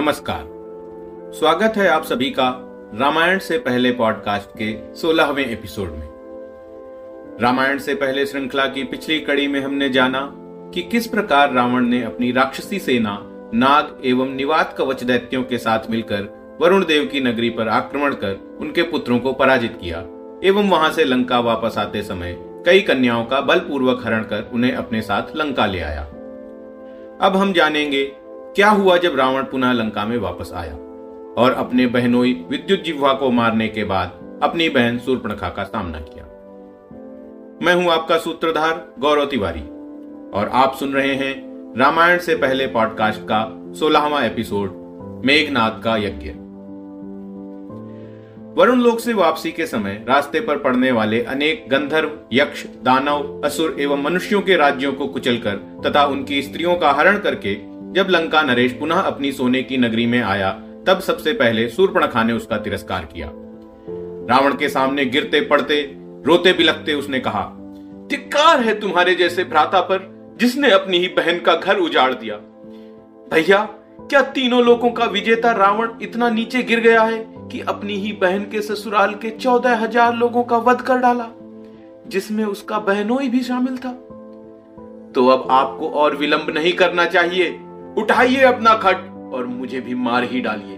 नमस्कार। स्वागत है आप सभी का रामायण से पहले पॉडकास्ट के सोलहवें एपिसोड में। रामायण से पहले श्रृंखला की पिछली कड़ी में हमने जाना कि किस प्रकार रावण ने अपनी राक्षसी सेना, नाग एवं निवात कवच दैत्यों के साथ मिलकर वरुण देव की नगरी पर आक्रमण कर उनके पुत्रों को पराजित किया, एवं वहाँ से लंका वापस आते समय कई कन्याओं का बलपूर्वक हरण कर उन्हें अपने साथ लंका ले आया। अब हम जानेंगे क्या हुआ जब रावण पुनः लंका में वापस आया और अपने बहनोई विद्युत जिह्वा को मारने के बाद अपनी बहन सूर्पणखा का सामना किया? मैं हूँ आपका सूत्रधार गौरव तिवारी, और आप सुन रहे हैं रामायण से पहले पॉडकास्ट का सोलहवा एपिसोड मेघनाथ का यज्ञ। वरुण लोक से वापसी के समय रास्ते पर पड़ने वाले अनेक गंधर्व, यक्ष, दानव, असुर एवं मनुष्यों के राज्यों को कुचलकर तथा उनकी स्त्रियों का हरण करके जब लंका नरेश पुनः अपनी सोने की नगरी में आया, तब सबसे पहले सूर्पणखा ने उसका तिरस्कार किया। रावण के सामने गिरते पड़ते, रोते बिलखते उसने कहा, धिक्कार है तुम्हारे जैसे भ्राता पर, जिसने अपनी ही बहन का घर उजाड़ दिया। भैया, क्या तीनों लोगों का विजेता रावण इतना नीचे गिर गया है कि अपनी ही बहन के ससुराल के चौदह हज़ार लोगों का वध कर डाला, जिसमें उसका बहनोई भी शामिल था? तो अब आपको और विलंब नहीं करना चाहिए। उठाइए अपना खट और मुझे भी मार ही डालिए।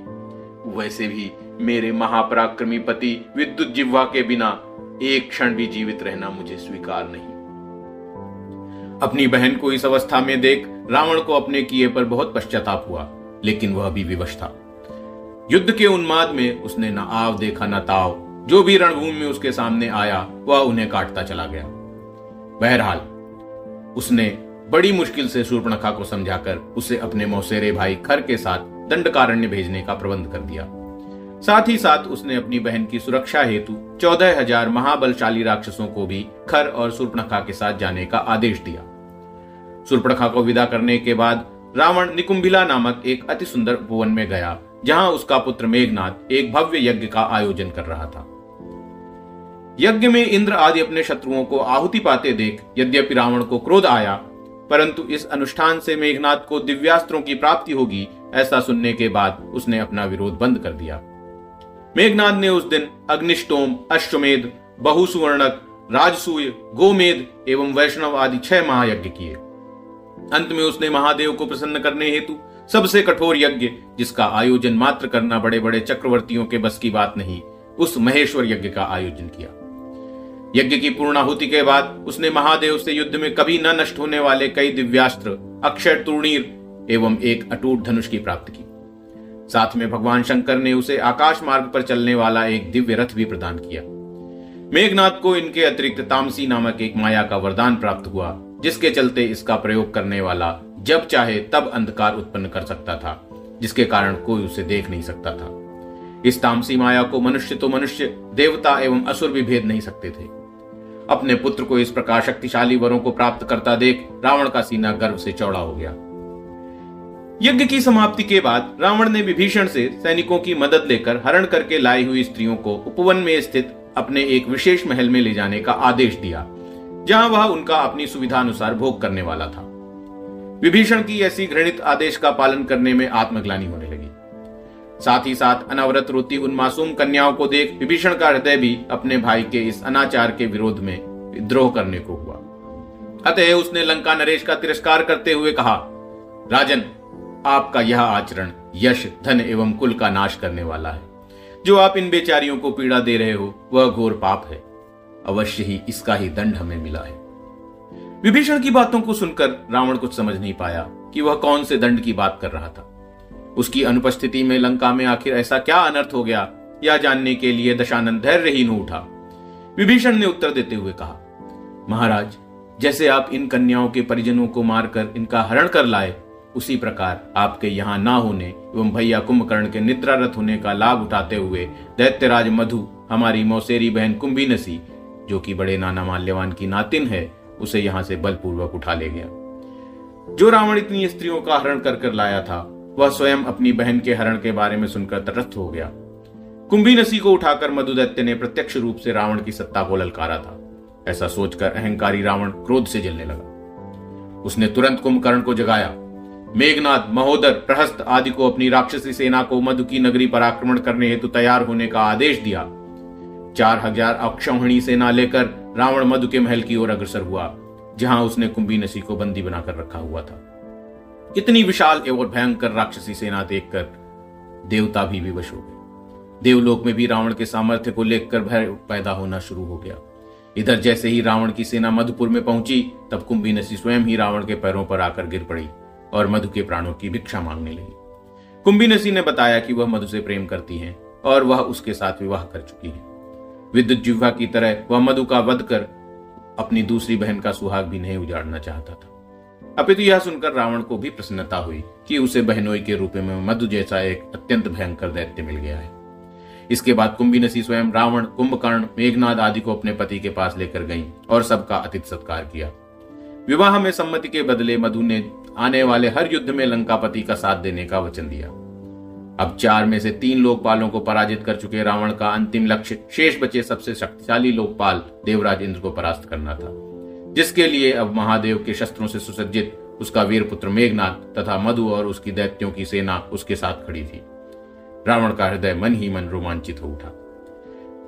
वैसे भी मेरे महापराक्रमी पति विद्युत जिह्वा के बिना एक क्षण भी जीवित रहना मुझे स्वीकार नहीं। अपनी बहन को इस अवस्था में देख रावण को अपने किए पर बहुत पश्चाताप हुआ, लेकिन वह भी विवश था। युद्ध के उन्माद में उसने न आव देखा, न ताव। जो भी रणभूमि में उसके सामने आया, वह उन्हें काटता चला गया। बहरहाल, उसने बड़ी मुश्किल से सूर्पणखा को समझाकर उसे अपने मौसेरे भाई खर के साथ दंडकारण्य भेजने का प्रबंध कर दिया। साथ ही साथ उसने अपनी बहन की सुरक्षा हेतु चौदह हज़ार महाबलशाली राक्षसों को भी खर और सुर्पणखा के साथ जाने का आदेश दिया। सुर्पणखा को विदा करने के बाद रावण निकुंभिला नामक एक अति सुंदर उपवन में गया, जहाँ उसका पुत्र मेघनाथ एक भव्य यज्ञ का आयोजन कर रहा था। यज्ञ में इंद्र आदि अपने शत्रुओं को आहुति पाते देख यद्यपि रावण को क्रोध आया परंतु इस अनुष्ठान से मेघनाथ को दिव्यास्त्रों की प्राप्ति होगी, ऐसा सुनने के बाद उसने अपना विरोध बंद कर दिया। मेघनाथ ने उस दिन अग्निष्टोम, अश्वमेध, बहुसुवर्णक, राजसूय, गोमेध एवं वैष्णव आदि छह महायज्ञ किए। अंत में उसने महादेव को प्रसन्न करने हेतु सबसे कठोर यज्ञ, जिसका आयोजन मात्र करना बड़े बड़े चक्रवर्तियों के बस की बात नहीं, उस महेश्वर यज्ञ का आयोजन किया। यज्ञ की पूर्णाहुति के बाद उसने महादेव से युद्ध में कभी न नष्ट होने वाले कई दिव्यास्त्र, अक्षय तूर्णीर एवं एक अटूट धनुष की प्राप्त की। साथ में भगवान शंकर ने उसे आकाश मार्ग पर चलने वाला एक दिव्य रथ भी प्रदान किया। मेघनाथ को इनके अतिरिक्त तामसी नामक एक माया का वरदान प्राप्त हुआ, जिसके चलते इसका प्रयोग करने वाला जब चाहे तब अंधकार उत्पन्न कर सकता था, जिसके कारण कोई उसे देख नहीं सकता था। इस तामसी माया को मनुष्य तो मनुष्य, देवता एवं असुर भी भेद नहीं सकते थे। अपने पुत्र को इस प्रकार शक्तिशाली वरों को प्राप्त करता देख रावण का सीना गर्व से चौड़ा हो गया। यज्ञ की समाप्ति के बाद रावण ने विभीषण से सैनिकों की मदद लेकर हरण करके लाई हुई स्त्रियों को उपवन में स्थित अपने एक विशेष महल में ले जाने का आदेश दिया, जहाँ वह उनका अपनी सुविधा अनुसार भोग करने वाला था। विभीषण की ऐसी घृणित आदेश का पालन करने में आत्मग्लानी होने लगी साथ ही साथ अनावरत रोती उन मासूम कन्याओं को देख विभीषण का हृदय भी अपने भाई के इस अनाचार के विरोध में विद्रोह करने को हुआ। अतः उसने लंका नरेश का तिरस्कार करते हुए कहा, राजन, आपका यह आचरण यश, धन एवं कुल का नाश करने वाला है। जो आप इन बेचारियों को पीड़ा दे रहे हो, वह घोर पाप है। अवश्य ही इसका ही दंड हमें मिला है। विभीषण की बातों को सुनकर रावण कुछ समझ नहीं पाया कि वह कौन से दंड की बात कर रहा था। उसकी अनुपस्थिति में लंका में आखिर ऐसा क्या अनर्थ हो गया? यह जानने के लिए दशानंद धैर्य धैर्यहीन उठा। विभीषण ने उत्तर देते हुए कहा, महाराज, जैसे आप इन कन्याओं के परिजनों को मारकर इनका हरण कर लाए, उसी प्रकार आपके यहाँ ना होने एवं भैया कुंभकर्ण के निद्रारत होने का लाभ उठाते हुए दैत्यराज मधु, हमारी मौसेरी बहन कुंभी जो कि बड़े नाना माल्यवान की नातिन है, उसे यहाँ से बलपूर्वक उठा ले गया। जो रावण इतनी स्त्रियों का हरण कर कर लाया था वह स्वयं अपनी बहन के हरण के बारे में सुनकर तटस्थ हो गया। कुंभी नसी को उठाकर मधुदैत्य ने प्रत्यक्ष रूप से रावण की सत्ता को ललकारा था। ऐसा सोचकर अहंकारी रावण क्रोध से जलने लगा। उसने तुरंत कुंभकर्ण को जगाया। मेघनाथ महोदर, प्रहस्त आदि को अपनी राक्षसी सेना को मधु की नगरी पर आक्रमण करने हेतु तैयार होने का आदेश दिया। चार हज़ार अक्षौहिणी सेना लेकर रावण मधु के महल की ओर अग्रसर हुआ, जहाँ उसने कुंभी नसी को बंदी बनाकर रखा हुआ था। इतनी विशाल एवं भयंकर राक्षसी सेना देखकर देवता भी विवश हो गए। देवलोक में भी रावण के सामर्थ्य को लेकर भय पैदा होना शुरू हो गया। इधर जैसे ही रावण की सेना मधुपुर में पहुँची, तब कुंभी नसी स्वयं ही रावण के पैरों पर आकर गिर पड़ी और मधु के प्राणों की भिक्षा मांगने लगी। कुंभी नसी ने बताया कि वह मधु से प्रेम करती है और वह उसके साथ विवाह कर चुकी है। विद्युत जिह्वा की तरह वह मधु का वध कर अपनी दूसरी बहन का सुहाग भी नहीं उजाड़ना चाहता था। अपितु यह सुनकर रावण को भी प्रसन्नता हुई कि उसे बहनोई के रूप में मधु जैसा एक अत्यंत भयंकर दैत्य मिल गया है। इसके बाद कुंभी नसी स्वयं रावण, कुंभकर्ण, मेघनाद आदि को अपने पति के पास लेकर गई और सबका अतिथि सत्कार किया। विवाह में सम्मति के बदले मधु ने आने वाले हर युद्ध में लंकापति का साथ देने का वचन दिया। अब चार में से तीन लोकपालों को पराजित कर चुके रावण का अंतिम लक्ष्य शेष बचे सबसे शक्तिशाली लोकपाल देवराज इंद्र को परास्त करना था। जिसके लिए अब महादेव के शस्त्रों से सुसज्जित उसका वीर पुत्र मेघनाथ तथा मधु और उसकी दैत्यों की सेना उसके साथ खड़ी थी। रावण का हृदय मन ही मन रोमांचित हो उठा।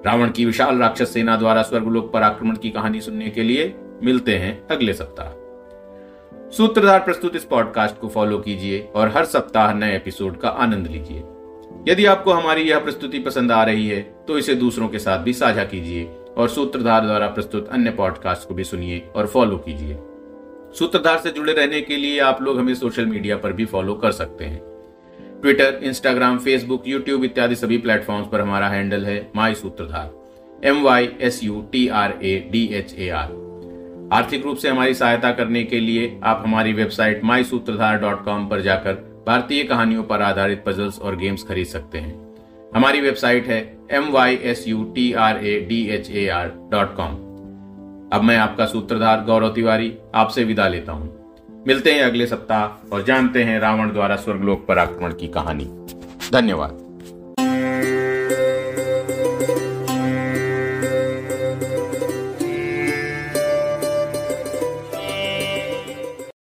रावण की विशाल राक्षस सेना द्वारा स्वर्गलोक पर आक्रमण की कहानी सुनने के लिए मिलते हैं अगले सप्ताह। सूत्रधार प्रस्तुत इस पॉडकास्ट को फॉलो कीजिए और हर सप्ताह नए एपिसोड का आनंद लीजिए। यदि आपको हमारी यह प्रस्तुति पसंद आ रही है तो इसे दूसरों के साथ भी साझा कीजिए। और सूत्रधार द्वारा प्रस्तुत अन्य पॉडकास्ट को भी सुनिए और फॉलो कीजिए। सूत्रधार से जुड़े रहने के लिए आप लोग हमें सोशल मीडिया पर भी फॉलो कर सकते हैं। ट्विटर इंस्टाग्राम फेसबुक यूट्यूब इत्यादि सभी प्लेटफॉर्म्स पर हमारा हैंडल है my Sutradhar M Y S U T R A D H A R आर्थिक रूप से हमारी सहायता करने के लिए आप हमारी वेबसाइट माई सूत्रधार डॉट कॉम पर जाकर भारतीय कहानियों पर आधारित पजल्स और गेम्स खरीद सकते हैं। हमारी वेबसाइट है M Y S U T R A D H A R dot com अब मैं आपका सूत्रधार गौरव तिवारी आपसे विदा लेता हूँ। मिलते हैं अगले सप्ताह और जानते हैं रावण द्वारा स्वर्गलोक पर आक्रमण की कहानी। धन्यवाद।